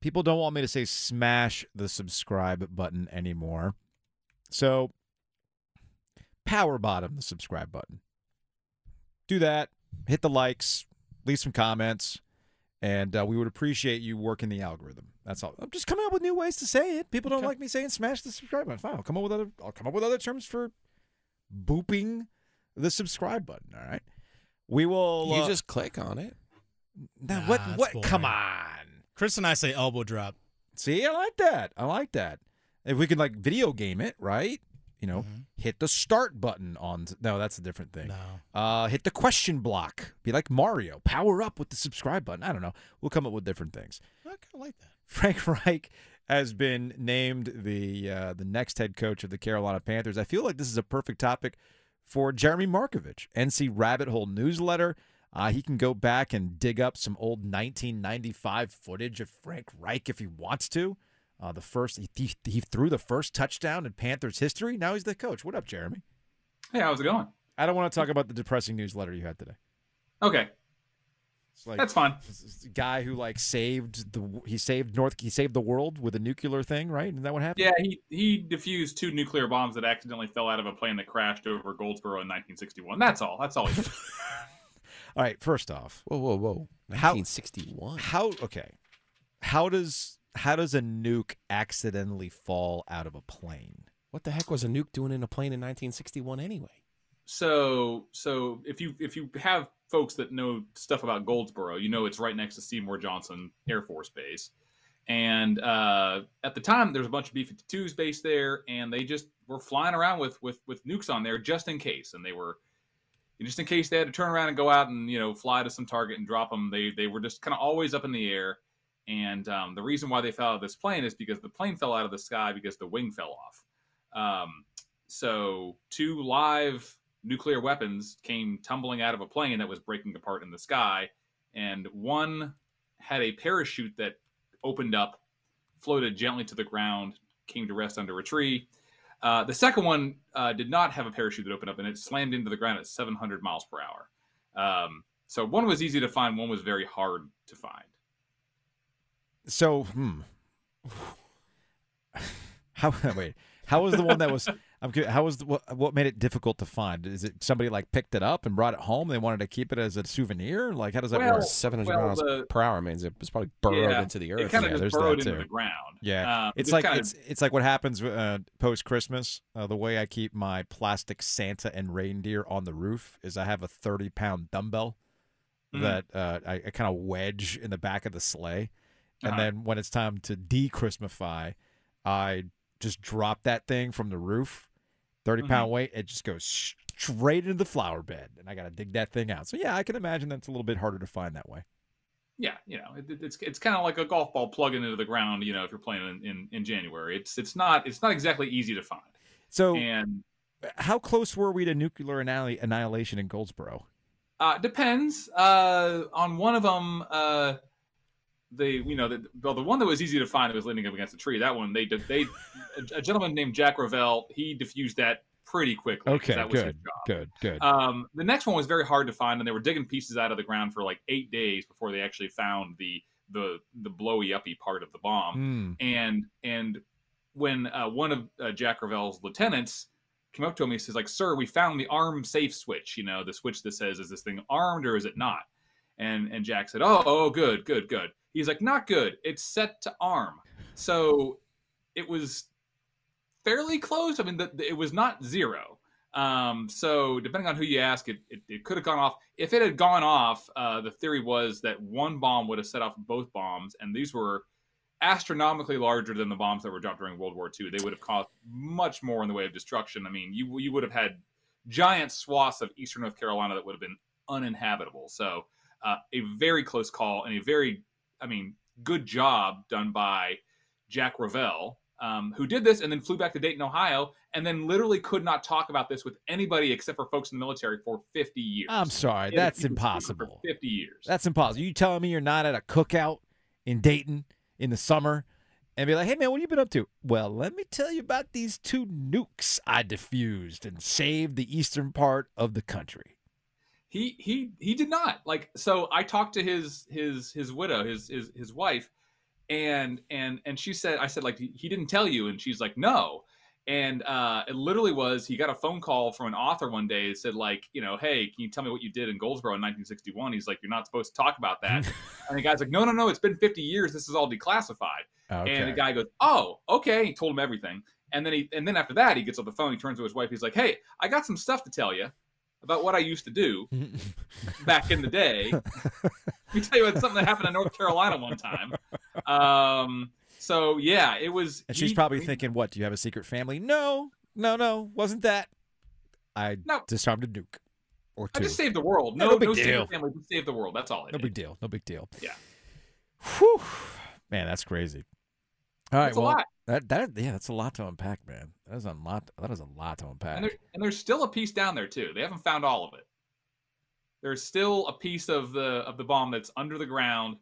People don't want me to say smash the subscribe button anymore. So power bottom the subscribe button. Do that. Hit the likes, leave some comments, and uh, we would appreciate you working the algorithm. That's all. I'm just coming up with new ways to say it. People don't Okay. like me saying smash the subscribe button. Fine, I'll come up with other. I'll come up with other terms for booping the subscribe button. All right. We will. You uh, just click on it. now, Nah, what? it's What? Come on. Chris and I say elbow drop. See, I like that. I like that. If we could like video game it, right? You know, Mhm. hit the start button on. No, that's a different thing. No. Uh, hit the question block. Be like Mario. Power up with the subscribe button. I don't know. We'll come up with different things. I kind of like that. Frank Reich has been named the uh, the next head coach of the Carolina Panthers. I feel like this is a perfect topic for Jeremy Markovich, NC Rabbit Hole newsletter. Uh, he can go back and dig up some old 1995 footage of Frank Reich if he wants to. Uh, the first he, he, threw the first touchdown in Panthers history. Now he's the coach. What up, Jeremy? Hey, how's it going? I don't want to talk about the depressing newsletter you had today. Okay, It's like that's fine. this is the guy who like saved the he saved North he saved the world with a nuclear thing, right? Isn't that what happened? Yeah, he he defused two nuclear bombs that accidentally fell out of a plane that crashed over Goldsboro in 1961. That's all. That's all. He did. All right. First off, Whoa, whoa, whoa. How- 1961. how okay, how does how does a nuke accidentally fall out of a plane? What the heck was a nuke doing in a plane in 1961 anyway? so so if you if you have folks that know stuff about Goldsboro, you know it's right next to Seymour Johnson Air Force Base. And uh, at the time, there was a bunch of B-52s based there, and they just were flying around with with with nukes on there just in case. And they were just in case they had to turn around and go out and you know fly to some target and drop them. They they were just kind of always up in the air. And um, the reason why they fell out of this plane is because the plane fell out of the sky because the wing fell off. Um, so two live nuclear weapons came tumbling out of a plane that was breaking apart in the sky, and one had a parachute that opened up, floated gently to the ground, came to rest under a tree. Uh, the second one uh, did not have a parachute that opened up, and it slammed into the ground at 700 miles per hour. Um, so one was easy to find, one was very hard to find. So, hmm. How wait? How was the one that was? I'm curious, how was the, what, what made it difficult to find? Is it somebody like picked it up and brought it home? They wanted to keep it as a souvenir. Like, how does that Well, work? 700 well, miles the- per hour means it was probably burrowed Yeah, into the It earth. kind yeah, of there's just that burrowed into too. the ground. Yeah, Um, it's like kinda- it's it's like what happens uh, post Christmas. Uh, the way I keep my plastic Santa and reindeer on the roof is I have a thirty pound dumbbell Mhm. that uh, I, I kind of wedge in the back of the sleigh, and Uh-huh. then when it's time to de-Christmify, I just drop that thing from the roof, 30 Mm-hmm. weight. It just goes straight into the flower bed, and I got to dig that thing out. So yeah, I can imagine that's a little bit harder to find that way. yeah, you know, it, it- it's it's kind of like a golf ball plugging into the ground. You know, if you're playing in, in, in January, it's it's not it's not exactly easy to find. So And how close were we to nuclear annihil- annihilation in Goldsboro? uh, depends uh, on one of them. Uh, they you know the, well the one that was easy to find that was leaning up against a tree. That one they did they a, a gentleman named Jack ReVelle he diffused that pretty quickly. Okay, that was his good, job. good, good. Um, the next one was very hard to find, and they were digging pieces out of the ground for like eight days before they actually found the the the blowy uppy part of the bomb. Hmm. And and when uh, one of uh, Jack ReVelle's lieutenants came up to him, he says like, "Sir, we found the arm safe switch. You know, the switch that says is this thing armed or is it not?" And and Jack said, "Oh, oh, good, good, good." He's like, "Not good. It's set to arm." So it was fairly close. I mean, the, the- it was not zero. Um, so depending on who you ask, it, it, it could have gone off. If it had gone off, uh, the theory was that one bomb would have set off both bombs, and these were astronomically larger than the bombs that were dropped during World War II. They would have caused much more in the way of destruction. I mean, you you would have had giant swaths of eastern North Carolina that would have been uninhabitable. So uh, a very close call and a very, I mean, good job done by Jack ReVelle, um, who did this and then flew back to Dayton, Ohio, and then literally could not talk about this with anybody except for folks in the military for 50 years. I'm sorry, He had to that's keep it secret impossible. For 50 years. That's impossible. You telling me you're not at a cookout in Dayton in the summer and be like, "Hey man, what have you been up to?" Well, let me tell you about these two nukes I diffused and saved the eastern part of the country. He he he did not like so i talked to his his his widow his his, his wife and and and she said, I said like he didn't tell you, and she's like no. And uh, it literally was he got a phone call from an author one day that said like you know hey can you tell me what you did in Goldsboro in 1961? He's like you're not supposed to talk about that. and the guy's like no no no it's been 50 years this is all declassified. Okay. And the guy goes, "Oh, okay." He told him everything, and then he and then after that, he gets off the phone. He turns to his wife. He's like, "Hey, I got some stuff to tell you about what I used to do back in the day. Let me tell you about something that happened in North Carolina one time." Um. So yeah, it was. and she's he- probably he- thinking, "What? Do you have a secret family?" No, no, no, wasn't that? I No. disarmed a nuke or I two. just saved the world. No, no big no secret deal. family, just save the world. That's all. I no did. big deal. No big deal. Yeah. Whew. Man, that's crazy. All right. It's a well, lot. that that yeah, that's a lot to unpack, man. That is a lot. That is a lot to unpack. And, there, and there's still a piece down there too. They haven't found all of it. There's still a piece of the of the bomb that's under the ground,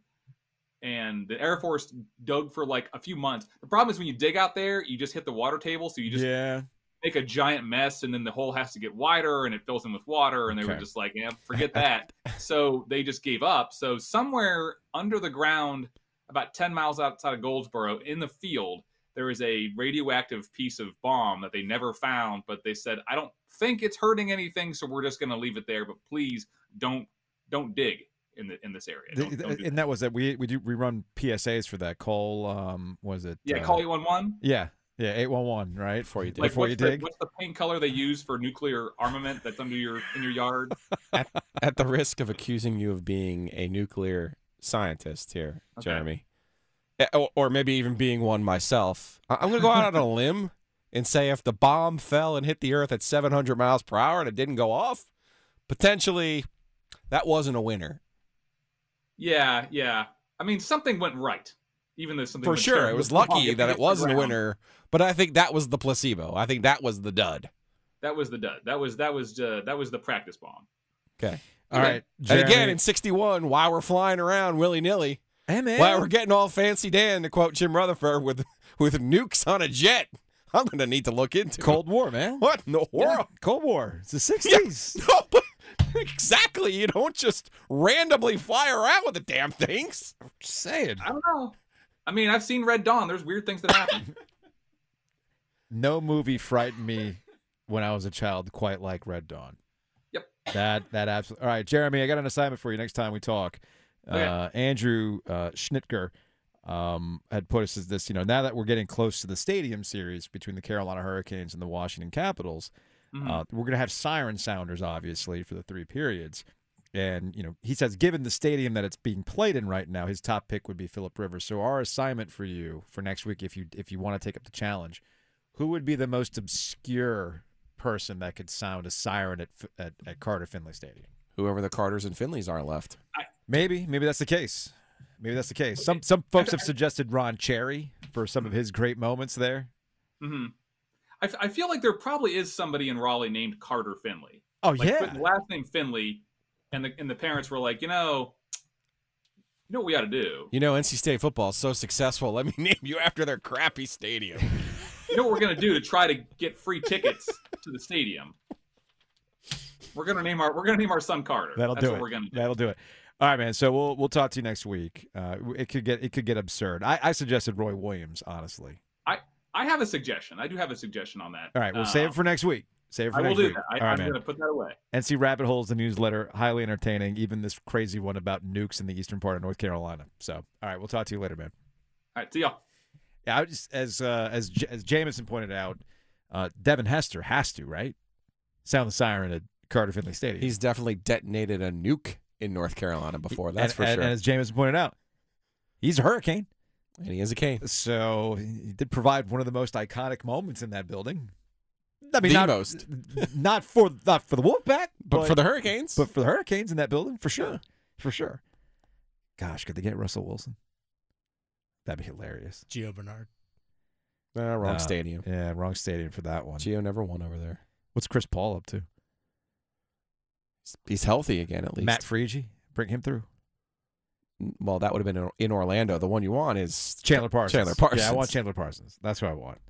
and the Air Force dug for like a few months. The problem is when you dig out there, you just hit the water table, so you just yeah. make a giant mess, and then the hole has to get wider, and it fills in with water. And they were just like, "Yeah, forget that." so they just gave up. So somewhere under the ground, about ten miles outside of Goldsboro, in the field, there is a radioactive piece of bomb that they never found. But they said, "I don't think it's hurting anything, so we're just going to leave it there. But please don't don't dig in the in this area." Don't- don't and that was that we we do we run PSAs for that. Call um was it? yeah, uh, call eight one one. Yeah, yeah, eight one one. Right Before you dig. Like before what's you the, dig. what's the paint color they use for nuclear armament that's under your in your yard? At the risk of accusing you of being a nuclear scientist here, Okay. Jeremy, Eh, or, or maybe even being one myself, I'm going to go out on a limb and say if the bomb fell and hit the Earth at 700 miles per hour and it didn't go off, potentially that wasn't a winner. Yeah, yeah. I mean, something went right, even though something For sure. It was lucky that it wasn't a winner, but I think that was the placebo. I think that was the dud. That was the dud. That was that was uh, that was the practice bomb. Okay. All right, And again, in 61, while we're flying around willy nilly, hey man, while we're getting all fancy Dan, to quote Jim Rutherford, with, with nukes on a jet, I'm going to need to look into Cold War, man. What in the world? Cold War. It's the sixties. No, but exactly. You don't just randomly fly around with the damn things. Saying I don't know. I mean, I've seen Red Dawn. There's weird things that happen. no movie frightened me when I was a child quite like Red Dawn. That that absolutely. All right, Jeremy, I got an assignment for you next time we talk. Okay. Uh, Andrew uh, Schnitker um, had put us as this. You know, now that we're getting close to the Stadium Series between the Carolina Hurricanes and the Washington Capitals, Mhm. uh, we're going to have siren sounders, obviously, for the three periods. And you know, he says, given the stadium that it's being played in right now, his top pick would be Philip Rivers. So our assignment for you for next week, if you if you want to take up the challenge, who would be the most obscure person that could sound a siren at at, at Carter Finley Stadium? Whoever the Carters and Finleys are left. Maybe, maybe that's the case. Maybe that's the case. Some some folks have suggested Ron Cherry for some of his great moments there. hmm I, f- I feel like there probably is somebody in Raleigh named Carter Finley. Oh Like, yeah, last name Finley, and the and the parents were like, you know, you know what we got to do. You know, NC State football is so successful. Let me name you after their crappy stadium. You know what we're gonna do to try to get free tickets to the stadium. We're gonna name our we're gonna name our son Carter. that'll That's do what it. we're gonna do. That'll do it. All right, man. So we'll we'll talk to you next week. Uh, it could get it could get absurd. I, I suggested Roy Williams, honestly. I I have a suggestion. I do have a suggestion on that. All right, we'll Uh, save it for next week. Save it for I will next do week. that. I, All right, I'm man. gonna put that away. NC Rabbit Holes, the newsletter, highly entertaining. Even this crazy one about nukes in the eastern part of North Carolina. So, all right, we'll talk to you later, man. All right, see y'all. Yeah, I just as uh, as J- as Jameson pointed out, uh, Devin Hester has to right sound the siren at Carter Finley Stadium. He's definitely detonated a nuke in North Carolina before. That's and, for and- sure. And as Jameson pointed out, he's a hurricane. and he is a cane. So he did provide one of the most iconic moments in that building. I mean, The not, most. not for not for the Wolfpack, But, for the Hurricanes, but for the Hurricanes in that building, for sure, for sure. Gosh, could they get Russell Wilson? That'd be hilarious. Gio Bernard. Uh, wrong Uh, stadium. Yeah, wrong stadium for that one. Gio never won over there. What's Chris Paul up to? He's healthy again, at least. Matt Friegi, bring him through. well, that would have been in- in Orlando. The one you want is Chandler Parsons. Chandler Parsons. Yeah, I want Chandler Parsons. That's what I want.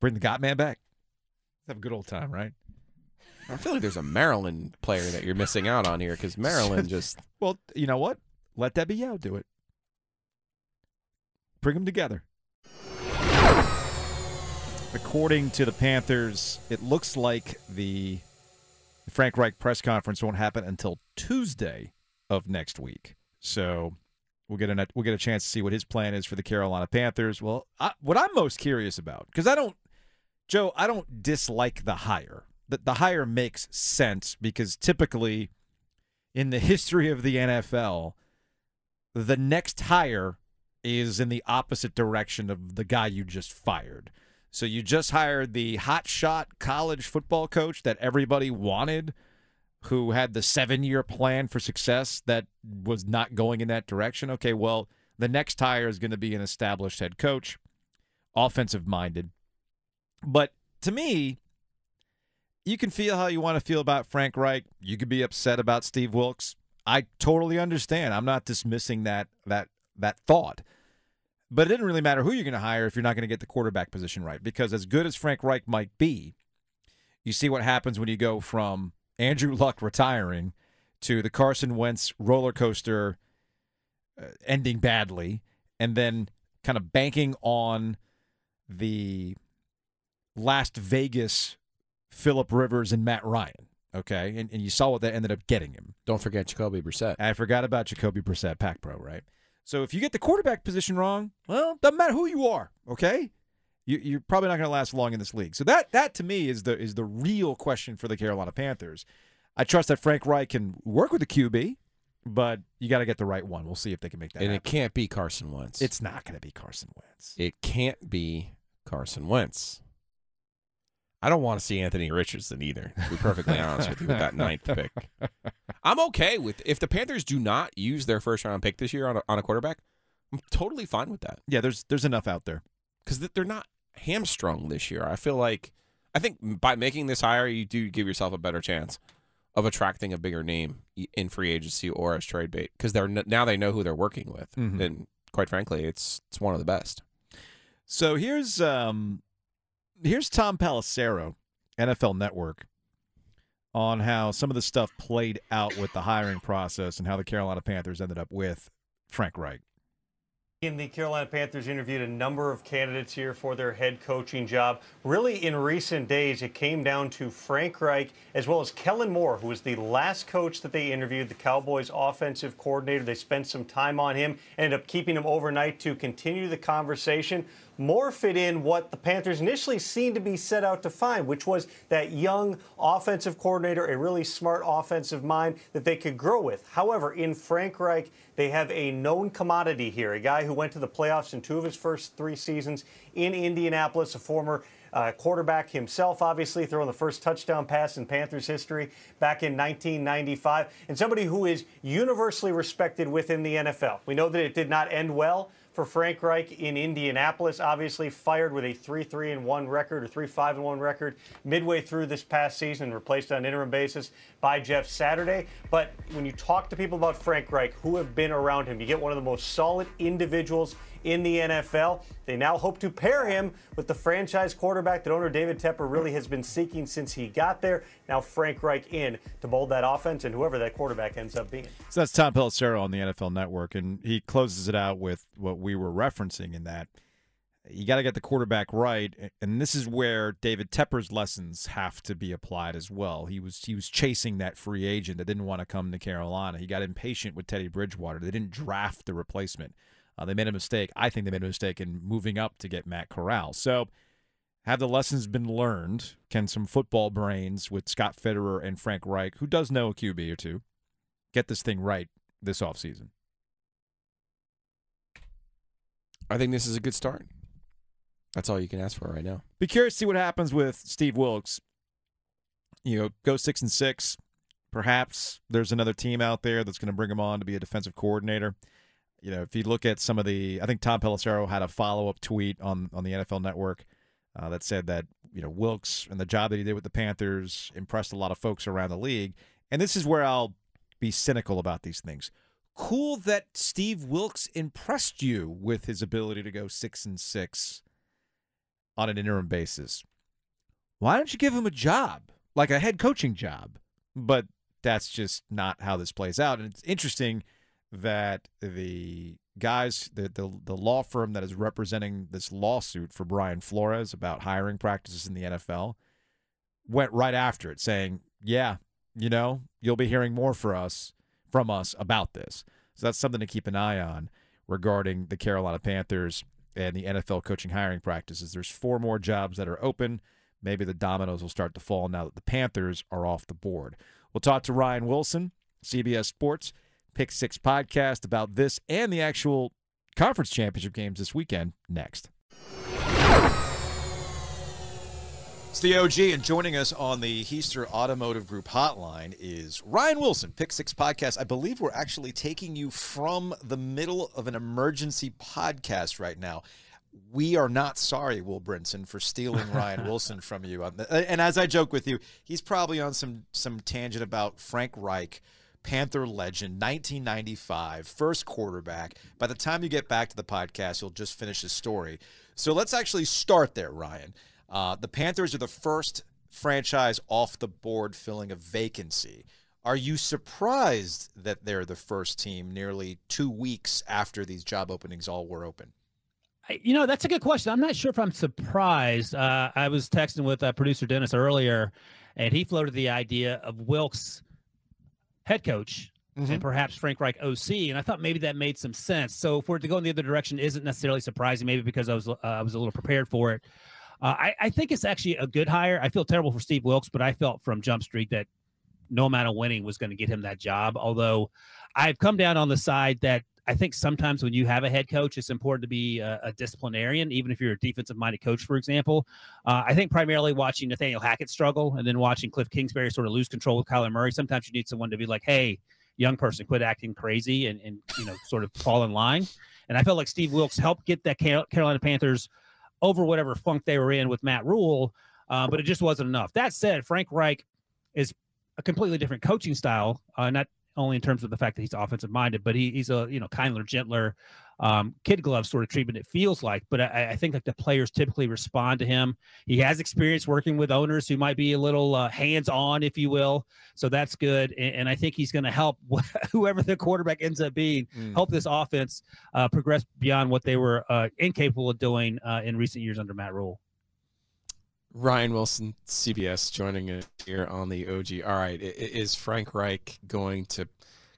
Bring the Got Man back. Let's have a good old time, right? I feel like there's a Maryland player that you're missing out on here because Maryland just Well, you know what? Let Debbie Yow do it. Bring them together. According to the Panthers, it looks like the Frank Reich press conference won't happen until Tuesday of next week. So we'll get a we'll get a chance to see what his plan is for the Carolina Panthers. Well, I, what I'm most curious about because I don't, Joe, I don't dislike the hire. The, the hire makes sense because typically, in the history of the NFL, the next hire is in the opposite direction of the guy you just fired. So you just hired the hotshot college football coach that everybody wanted, who had the seven year plan for success that was not going in that direction. Okay, well, the next hire is going to be an established head coach, offensive minded. But to me, you can feel how you want to feel about Frank Reich. You could be upset about Steve Wilks. I totally understand. I'm not dismissing that that that thought. But it didn't really matter who you're going to hire if you're not going to get the quarterback position right. Because as good as Frank Reich might be, you see what happens when you go from Andrew Luck retiring to the Carson Wentz roller coaster uh, ending badly, and then kind of banking on the Las Vegas Philip Rivers and Matt Ryan. Okay, and, and you saw what that ended up getting him. Don't forget Jacoby Brissett. I forgot about Jacoby Brissett, Pac Pro, right? So if you get the quarterback position wrong, well, doesn't matter who you are, okay? You, you're probably not going to last long in this league. So that that to me is the is the real question for the Carolina Panthers. I trust that Frank Reich can work with the QB, but you got to get the right one. We'll see if they can make that. and happen. it can't be Carson Wentz. it's not going to be Carson Wentz. it can't be Carson Wentz. I don't want to see Anthony Richardson either. To be perfectly honest with you, with that ninth pick, I'm okay with if the Panthers do not use their first round pick this year on a, on a quarterback. I'm totally fine with that Yeah, there's there's enough out there. because they're not hamstrung this year. I feel like I think by making this hire, you do give yourself a better chance of attracting a bigger name in free agency or as trade bait because they're n- now they know who they're working with, Mhm. and quite frankly, it's it's one of the best. So here's um here's Tom Pelissero, NFL Network, on how some of the stuff played out with the hiring process and how the Carolina Panthers ended up with Frank Reich. In the Carolina Panthers interviewed a number of candidates here for their head coaching job. Really, in recent days, it came down to Frank Reich as well as Kellen Moore, who was the last coach that they interviewed, the Cowboys offensive coordinator. They spent some time on him, ended up keeping him overnight to continue the conversation. Moore fit in what the Panthers initially seemed to be set out to find, which was that young offensive coordinator, a really smart offensive mind that they could grow with. However, in Frank Reich, they have a known commodity here, a guy who went to the playoffs in two of his first three seasons in Indianapolis, a former uh, quarterback himself, obviously, throwing the first touchdown pass in Panthers history back in 1995, and somebody who is universally respected within the NFL. We know that it did not end well for Frank Reich in Indianapolis. Obviously, fired with a 3 3 and 1 record or 3 5 and 1 record midway through this past season, replaced on interim basis by Jeff Saturday. But when you talk to people about Frank Reich who have been around him, you get one of the most solid individuals in the NFL. They now hope to pair him with the franchise quarterback that owner David Tepper really has been seeking since he got there. Now Frank Reich in to mold that offense and whoever that quarterback ends up being. So that's Tom Pelissero on the NFL Network, and he closes it out with what we were referencing in that you got to get the quarterback right, and this is where David Tepper's lessons have to be applied as well. He was he was chasing that free agent that didn't want to come to Carolina. He got impatient with Teddy Bridgewater. They didn't draft the replacement. Uh, they made a mistake. I think they made a mistake in moving up to get Matt Corral. So, have the lessons been learned? Can some football brains with Scott Fitterer and Frank Reich, who does know a QB or two, get this thing right this offseason? I think this is a good start. That's all you can ask for right now. Be curious to see what happens with Steve Wilks. You know, go six and six. Perhaps there's another team out there that's going to bring him on to be a defensive coordinator. You know, if you look at some of the, I think Tom Pelissero had a follow up tweet on on the NFL Network uh, that said that you know Wilks and the job that he did with the Panthers impressed a lot of folks around the league. And this is where I'll be cynical about these things. Cool that Steve Wilks impressed you with his ability to go six and six on an interim basis. Why don't you give him a job, like a head coaching job? But that's just not how this plays out. And it's interesting that the guys, the, the the law firm that is representing this lawsuit for Brian Flores about hiring practices in the NFL, went right after it, saying, "Yeah, you know, you'll be hearing more for us from us about this." So that's something to keep an eye on regarding the Carolina Panthers and the NFL coaching hiring practices. There's four more jobs that are open. Maybe the dominoes will start to fall now that the Panthers are off the board. We'll talk to Ryan Wilson, CBS Sports Pick Six podcast about this and the actual conference championship games this weekend next. It's the OG, and joining us on the Hiester Automotive Group hotline is Ryan Wilson, Pick Six Podcast. I believe we're actually taking you from the middle of an emergency podcast right now. We are not sorry, Will Brinson, for stealing Ryan Wilson from you. And as I joke with you, he's probably on some some tangent about Frank Reich, Panther legend, 1995, first quarterback. By the time you get back to the podcast, you'll just finish his story. So let's actually start there, Ryan. Uh, the Panthers are the first franchise off the board filling a vacancy. Are you surprised that they're the first team nearly two weeks after these job openings all were open? You know, that's a good question. I'm not sure if I'm surprised. Uh, I was texting with uh, producer Dennis earlier, and he floated the idea of Wilks head coach mm-hmm. and perhaps Frank Reich OC, and I thought maybe that made some sense. So for it to go in the other direction isn't necessarily surprising, maybe because I was uh, I was a little prepared for it. Uh, I, I think it's actually a good hire. I feel terrible for Steve Wilks, but I felt from Jump Street that no amount of winning was going to get him that job. Although I've come down on the side that I think sometimes when you have a head coach, it's important to be a, a disciplinarian, even if you're a defensive minded coach, for example. Uh, I think primarily watching Nathaniel Hackett struggle and then watching Cliff Kingsbury sort of lose control with Kyler Murray, sometimes you need someone to be like, hey, young person, quit acting crazy and, and you know, sort of fall in line. And I felt like Steve Wilks helped get that Carolina Panthers – over whatever funk they were in with Matt Rhule, uh, but it just wasn't enough. That said, Frank Reich is a completely different coaching style, uh, not only in terms of the fact that he's offensive minded, but he, he's a you know kinder, gentler, um, kid glove sort of treatment. It feels like, but I, I, think like the players typically respond to him. He has experience working with owners who might be a little uh, hands on, if you will. So that's good, and, and I think he's going to help whoever the quarterback ends up being, mm. help this offense uh, progress beyond what they were uh, incapable of doing uh, in recent years under Matt Rhule. Ryan Wilson, CBS, joining us here on the OG. All right, is Frank Reich going to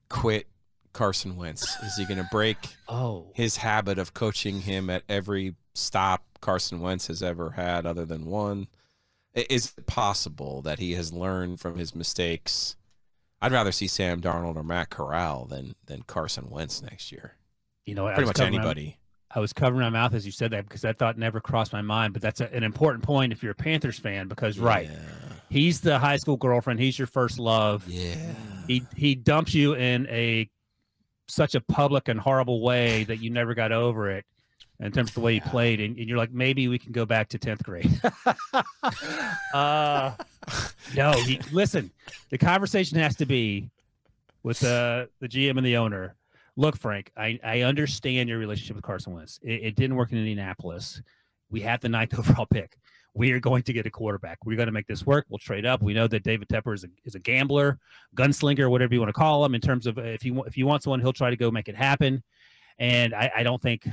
quit Carson Wentz? Is he going to break oh. his habit of coaching him at every stop Carson Wentz has ever had, other than one? Is it possible that he has learned from his mistakes? I'd rather see Sam Darnold or Matt Corral than than Carson Wentz next year. You know, pretty much anybody. I was covering my mouth as you said that because that thought never crossed my mind. But that's a, an important point if you're a Panthers fan because yeah. right, he's the high school girlfriend. He's your first love. Yeah, he he dumps you in a such a public and horrible way that you never got over it in terms of the way he played and, and you're like maybe we can go back to 10th grade uh no he, listen the conversation has to be with the the gm and the owner look frank i i understand your relationship with carson wentz it, it didn't work in indianapolis we had the ninth overall pick we are going to get a quarterback. We're going to make this work. We'll trade up. We know that David Tepper is a, is a gambler, gunslinger, whatever you want to call him. In terms of uh, if you if you want someone, he'll try to go make it happen. And I, I don't think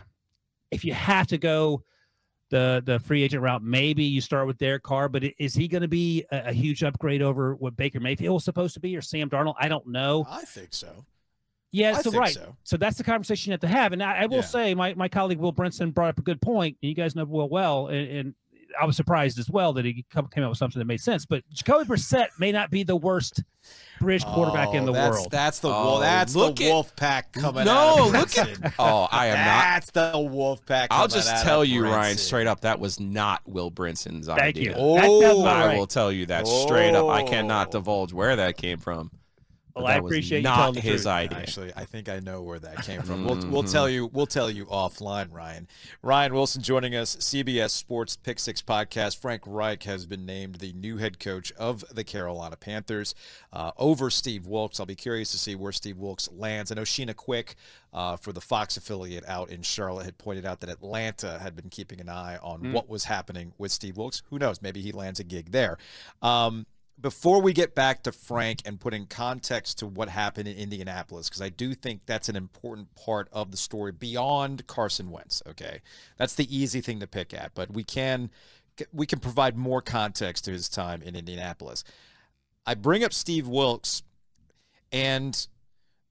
if you have to go the the free agent route, maybe you start with Derek Carr. But is he going to be a, a, huge upgrade over what Baker Mayfield was supposed to be or Sam Darnold? I don't know. I think so. Yeah, I so right. So. so. that's the conversation you have to have. And I, I will yeah. say, my, my colleague Will Brinson brought up a good point. You guys know Will well, and, and I was surprised as well that he came up with something that made sense. But Jacoby Brissett may not be the worst bridge quarterback oh, in the that's, world. That's the oh, that's the at, wolf pack coming no, out. No, look at Oh, I am that's not. That's the wolf pack. I'll just tell you, Brinson. Ryan, straight up, that was not Will Brinson's Thank idea. You. Oh, I will tell you that straight up. I cannot oh. divulge where that came from. Well, I appreciate you telling his truth. idea. Actually, I think I know where that came from. we'll, we'll tell you. We'll tell you offline, Ryan. Ryan Wilson joining us. CBS Sports Pick Six podcast. Frank Reich has been named the new head coach of the Carolina Panthers uh, over Steve Wilks. I'll be curious to see where Steve Wilks lands. I know Sheena Quick uh, for the Fox affiliate out in Charlotte had pointed out that Atlanta had been keeping an eye on mm. what was happening with Steve Wilks. Who knows? Maybe he lands a gig there. Um, before we get back to Frank and put in context to what happened in Indianapolis, because I do think that's an important part of the story beyond Carson Wentz. Okay, that's the easy thing to pick at, but we can we can provide more context to his time in Indianapolis. I bring up Steve Wilks and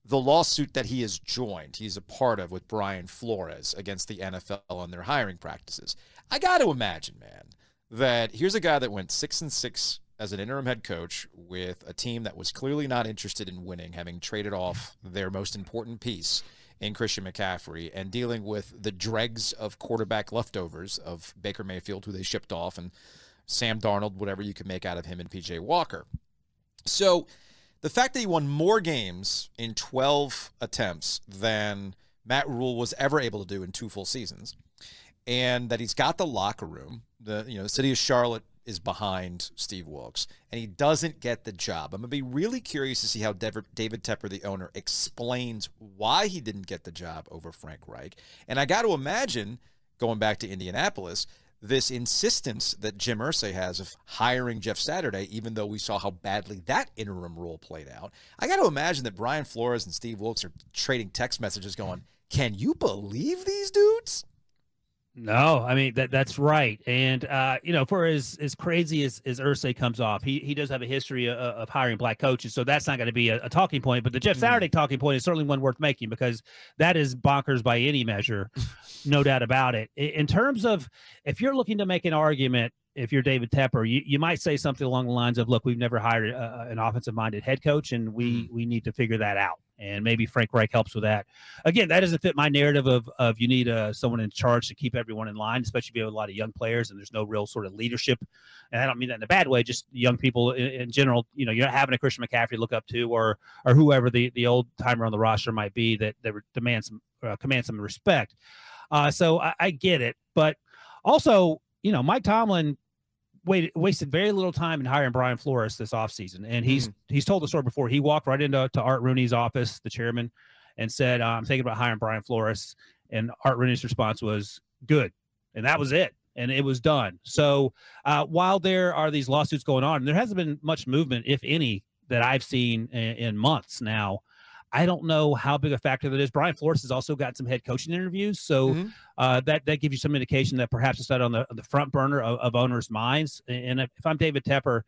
the lawsuit that he has joined, he's a part of with Brian Flores against the NFL on their hiring practices. I got to imagine, man, that here's a guy that went six and six as an interim head coach with a team that was clearly not interested in winning, having traded off their most important piece in Christian McCaffrey and dealing with the dregs of quarterback leftovers of Baker Mayfield, who they shipped off, and Sam Darnold, whatever you could make out of him, and PJ Walker. So the fact that he won more games in 12 attempts than Matt Rhule was ever able to do in two full seasons, and that he's got the locker room, the you know the city of Charlotte is behind Steve Wilks, and he doesn't get the job. I'm going to be really curious to see how David Tepper, the owner, explains why he didn't get the job over Frank Reich. And I got to imagine, going back to Indianapolis, this insistence that Jim Irsay has of hiring Jeff Saturday, even though we saw how badly that interim role played out. I got to imagine that Brian Flores and Steve Wilks are trading text messages going, Can you believe these dudes? No, I mean that that's right, and uh, you know, for as as crazy as as Irsay comes off, he he does have a history of, of hiring black coaches, so that's not going to be a, a, talking point. But the Jeff. Saturday mm-hmm. talking point is certainly one worth making because that is bonkers by any measure, no doubt about it. In terms of if you're looking to make an argument if you're David Tepper, you, you might say something along the lines of, "Look, we've never hired a, an offensive-minded head coach, and we mm-hmm. we need to figure that out." And maybe Frank Reich helps with that. Again, that doesn't fit my narrative of of you need uh, someone in charge to keep everyone in line, especially if you have a lot of young players and there's no real sort of leadership. And I don't mean that in a bad way, just young people in, in general. You know, you're not having a Christian McCaffrey to look up to, or or whoever the the old timer on the roster might be that that demands some uh, command some respect. Uh, so I, I get it, but also, you know, Mike Tomlin waited, wasted very little time in hiring Brian Flores this offseason. And he's mm-hmm. he's told the story before. He walked right into to Art Rooney's office, the chairman, and said, "I'm thinking about hiring Brian Flores." And Art Rooney's response was, "Good," and that was it. And it was done. So uh, while there are these lawsuits going on, there hasn't been much movement, if any, that I've seen in, in months now. I don't know how big a factor that is. Brian Flores has also got some head coaching interviews, so mm-hmm. uh, that that gives you some indication that perhaps it's not on the, on the front burner of, of, owners' minds. And if, if, I'm David Tepper,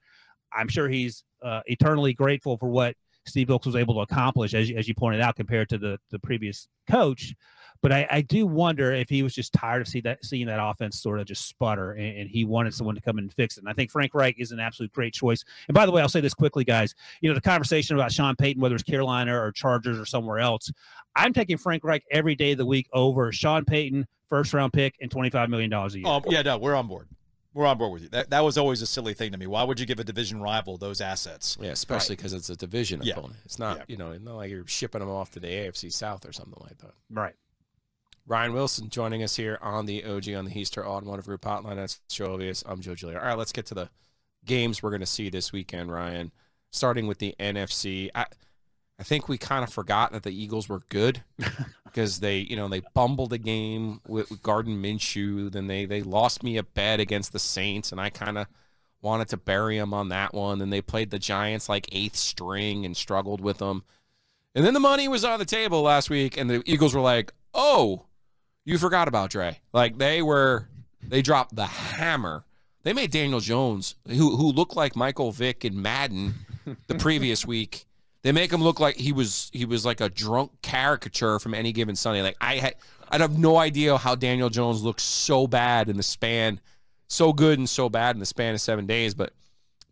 I'm sure he's uh, eternally grateful for what Steve Wilks was able to accomplish, as, as you pointed out, compared to the the previous coach. But I, I do wonder if he was just tired of see that seeing that offense sort of just sputter, and, and, he wanted someone to come in and fix it. And I think Frank Reich is an absolute great choice. And by the way, I'll say this quickly, guys. You know, the conversation about Sean Payton, whether it's Carolina or Chargers or somewhere else, I'm taking Frank Reich every day of the week over Sean Payton, first round pick, and $25 million a year. Um, yeah, no, we're on board. We're on board with you. That, that was always a silly thing to me. Why would you give a division rival those assets? Yeah, especially because right. it's a division yeah. opponent. It's not, yeah. you know, not like you're shipping them off to the AFC South or something like that. Right. Ryan Wilson joining us here on the OG on the Hiester Automotive Group Hotline. That's Joe Ovies. I'm Joe Giglio. All right, let's get to the games we're going to see this weekend, Ryan. Starting with the NFC. I, I think we kind of forgot that the Eagles were good because they, you know, they bumbled a game with, with Gardner Minshew. Then they they lost me a bet against the Saints, and I kind of wanted to bury them on that one. And they played the Giants like eighth string and struggled with them. And then the money was on the table last week, and the Eagles were like, "Oh, you forgot about Dre. Like they were, they dropped the hammer. They made Daniel Jones, who who looked like Michael Vick in Madden the previous week. They make him look like he was he was like a drunk caricature from any given Sunday. Like I had I'd have no idea how Daniel Jones looks so bad in the span, so good and so bad in the span of seven days. But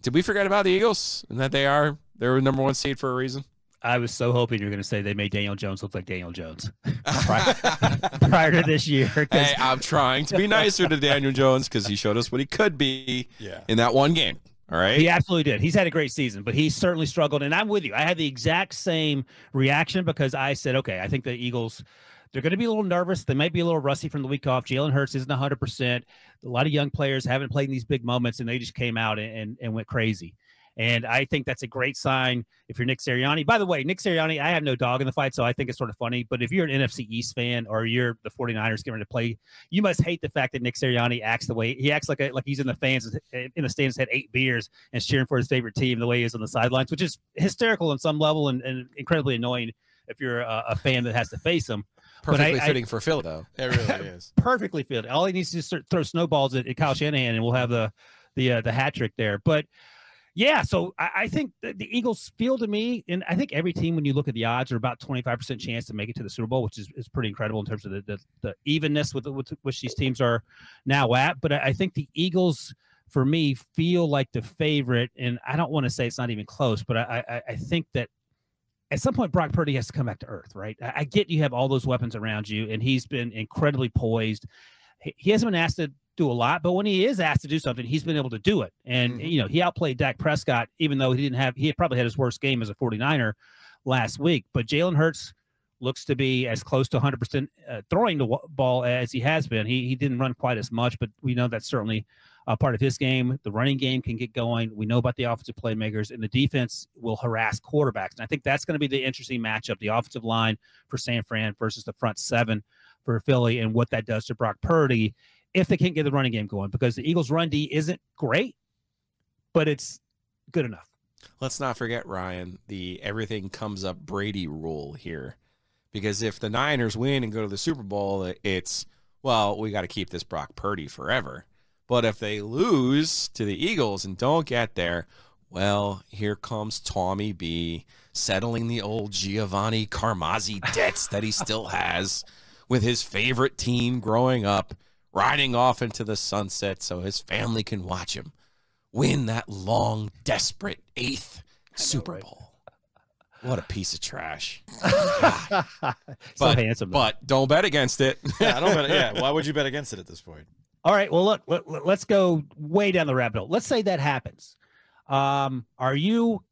did we forget about the Eagles and that they are they're number one seed for a reason? I was so hoping you were going to say they made Daniel Jones look like Daniel Jones prior, prior to this year. Hey, I'm trying to be nicer to Daniel Jones because he showed us what he could be yeah. in that one game. All right. He absolutely did. He's had a great season, but he certainly struggled. And I'm with you. I had the exact same reaction because I said, okay, I think the Eagles, they're going to be a little nervous. They might be a little rusty from the week off. Jalen Hurts isn't 100%. A lot of young players haven't played in these big moments, and they just came out and, and, and went crazy. And I think that's a great sign if you're Nick Sirianni. By the way, Nick Sirianni, I have no dog in the fight, so I think it's sort of funny. But if you're an NFC East fan or you're the 49ers getting ready to play, you must hate the fact that Nick Sirianni acts the way he acts like a, like he's in the fans in the stands, had eight beers and cheering for his favorite team the way he is on the sidelines, which is hysterical on some level and, and incredibly annoying if you're a, a, fan that has to face him. Perfectly I, fitting I, for Phil, though. It really is perfectly fitting. All he needs to do is throw snowballs at, at Kyle Shanahan, and we'll have the the uh, the hat trick there. But yeah, so I, I think the, the, Eagles feel to me, and I think every team, when you look at the odds, are about 25% chance to make it to the Super Bowl, which is, is pretty incredible in terms of the, the, the evenness with, with which these teams are now at. But I, I think the Eagles, for me, feel like the favorite. And I don't want to say it's not even close, but I, I, I think that at some point Brock Purdy has to come back to earth, right? I, get you have all those weapons around you, and he's been incredibly poised. He hasn't been asked to do a lot, but when he is asked to do something, he's been able to do it. And, mm-hmm. you know, he outplayed Dak Prescott, even though he didn't have, he probably had his worst game as a 49er last week. But Jalen Hurts looks to be as close to 100% uh, throwing the ball as he has been. He, he didn't run quite as much, but we know that's certainly a part of his game. The running game can get going. We know about the offensive playmakers, and the defense will harass quarterbacks. And I think that's going to be the interesting matchup the offensive line for San Fran versus the front seven for Philly and what that does to Brock Purdy if they can't get the running game going because the Eagles' run D isn't great, but it's good enough. Let's not forget, Ryan, the everything comes up Brady rule here. Because if the Niners win and go to the Super Bowl, it's, well, we got to keep this Brock Purdy forever. But if they lose to the Eagles and don't get there, well, here comes Tommy B settling the old Giovanni Carmazzi debts that he still has with his favorite team growing up riding off into the sunset so his family can watch him win that long, desperate eighth Super right? Bowl. What a piece of trash. so but, handsome. But don't bet against it. yeah, I don't bet. Yeah, why would you bet against it at this point? All right. Well, look, let, us go way down the rabbit hole. Let's say that happens. Um, are you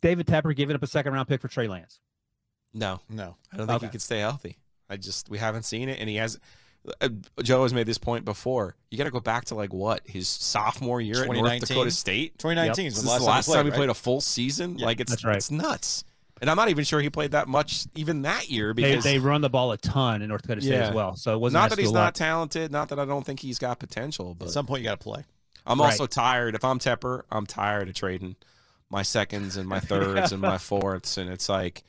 David Tepper giving up a second round pick for Trey Lance? No, no. I don't think okay. he could stay healthy. I just we haven't seen it, and he has Uh, Joe has made this point before. You got to go back to like what his sophomore year at North Dakota State. 2019 yep. was the last, last time, time he right? played a full season. Yep, like it's right. it's nuts. And I'm not even sure he played that much even that year because they, they run the ball a ton in North Dakota State yeah. as well. So it wasn't not that he's not talented, not that I don't think he's got potential, but at some point you got to play. I'm right. also tired. If I'm Tepper, I'm tired of trading my seconds and my thirds and my fourths, and it's like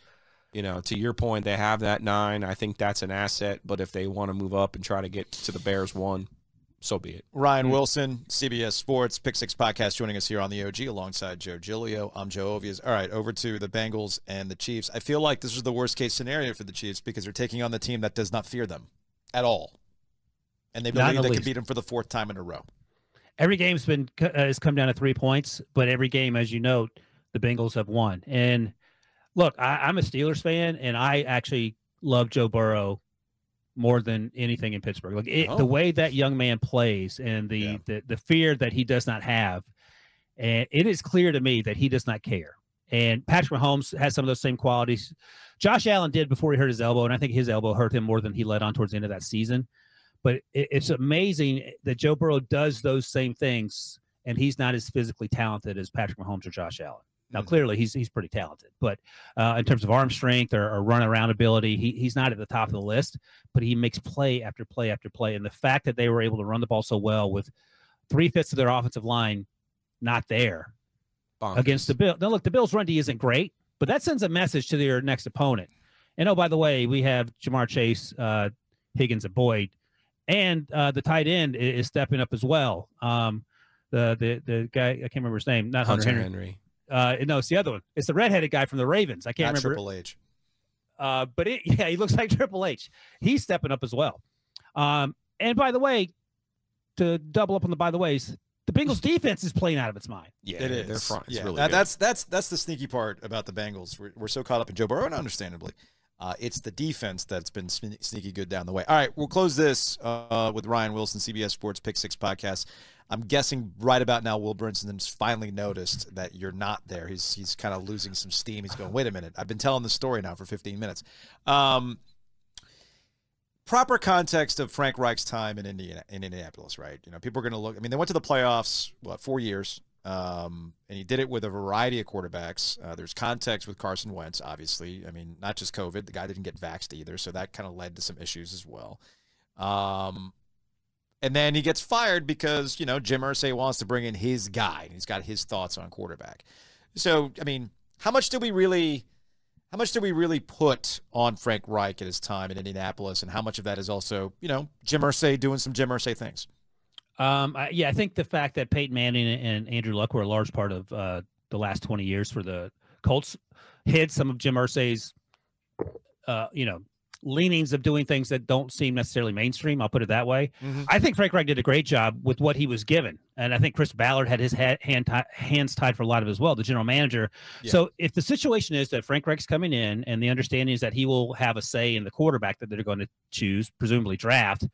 you know, to your point, they have that nine. I think that's an asset. But if they want to move up and try to get to the Bears one, so be it. Ryan Wilson, CBS Sports, Pick Six Podcast, joining us here on the OG alongside Joe Giglio. I'm Joe Ovies. All right, over to the Bengals and the Chiefs. I feel like this is the worst case scenario for the Chiefs because they're taking on the team that does not fear them at all. And they believe the they can beat them for the fourth time in a row. Every game's been uh, has come down to three points, but every game, as you note, the Bengals have won. And look, I, am a Steelers fan, and I actually love Joe Burrow more than anything in Pittsburgh. Like it, oh. the way that young man plays, and the, yeah. the the fear that he does not have, and it is clear to me that he does not care. And Patrick Mahomes has some of those same qualities. Josh Allen did before he hurt his elbow, and I think his elbow hurt him more than he let on towards the end of that season. But it, it's amazing that Joe Burrow does those same things, and he's not as physically talented as Patrick Mahomes or Josh Allen. Now, mm-hmm. clearly, he's he's pretty talented, but uh, in terms of arm strength or, or run around ability, he, he's not at the top of the list. But he makes play after play after play, and the fact that they were able to run the ball so well with three fifths of their offensive line not there Bonkers. against the Bill. Now, look, the Bills' run D isn't great, but that sends a message to their next opponent. And oh, by the way, we have Ja'Marr Chase, uh, Higgins, and Boyd, and uh, the tight end is, is, stepping up as well. Um, the the the guy I can't remember his name, not Hunter, Hunter Henry. Henry. Uh, no, it's the other one. It's the redheaded guy from the Ravens. I can't Not remember. Triple H. Uh, but it, yeah, he looks like Triple H. He's stepping up as well. Um, and by the way, to double up on the by the ways, the Bengals defense is playing out of its mind. Yeah, it is. Their front is yeah, really that, that's that's that's the sneaky part about the Bengals. We're, we're so caught up in Joe Burrow, and understandably, uh, it's the defense that's been sneaky good down the way. All right, we'll close this uh, with Ryan Wilson, CBS Sports Pick Six podcast. I'm guessing right about now, Will Brinson's finally noticed that you're not there. He's he's kind of losing some steam. He's going, wait a minute. I've been telling the story now for 15 minutes. Um, proper context of Frank Reich's time in Indiana, in Indianapolis, right? You know, people are going to look. I mean, they went to the playoffs what four years Um, and he did it with a variety of quarterbacks. Uh, there's context with Carson Wentz, obviously. I mean, not just COVID. The guy didn't get vaxxed either, so that kind of led to some issues as well. Um, and then he gets fired because you know Jim Irsay wants to bring in his guy, and he's got his thoughts on quarterback. So, I mean, how much do we really? How much do we really put on Frank Reich at his time in Indianapolis, and how much of that is also, you know, Jim Irsay doing some Jim Irsay things? Um, I, yeah, I think the fact that Peyton Manning and Andrew Luck were a large part of uh, the last 20 years for the Colts hid some of Jim Irsay's, uh, you know, leanings of doing things that don't seem necessarily mainstream. I'll put it that way. Mhm. I think Frank Reich did a great job with what he was given, and I think Chris Ballard had his ha- hand ti- hands tied for a lot of it as well, the general manager. Yeah. So if the situation is that Frank Reich's coming in, and the understanding is that he will have a say in the quarterback that they're going to choose, presumably draft.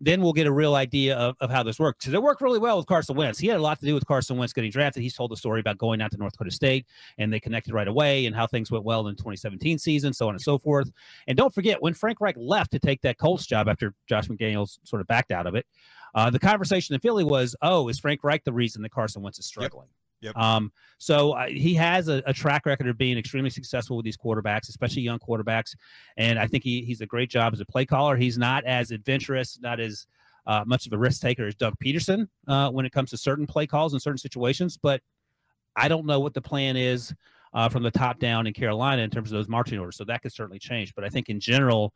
Then we'll get a real idea of, of how this works. Because it worked really well with Carson Wentz. He had a lot to do with Carson Wentz getting drafted. He's told the story about going out to North Dakota State and they connected right away and how things went well in the 2017 season, so on and so forth. And don't forget, when Frank Reich left to take that Colts job after Josh McDaniels sort of backed out of it, uh, the conversation in Philly was, oh, is Frank Reich the reason that Carson Wentz is struggling? Yep. Um, so uh, he has a, a track record of being extremely successful with these quarterbacks, especially young quarterbacks. And I think he, he's a great job as a play caller. He's not as adventurous, not as uh, much of a risk taker as Doug Pederson uh, when it comes to certain play calls in certain situations. But I don't know what the plan is uh, from the top down in Carolina in terms of those marching orders. So that could certainly change. But I think in general,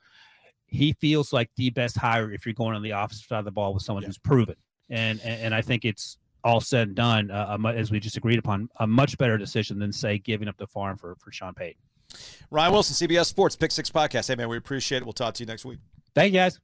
he feels like the best hire if you're going on the offensive side of the ball with someone Yeah. who's proven. And, and and I think it's all said and done, uh, as we just agreed upon, a much better decision than say giving up the farm for for Sean Payton. Ryan Wilson, CBS Sports Pick Six Podcast. Hey man, we appreciate it. We'll talk to you next week. Thank you guys.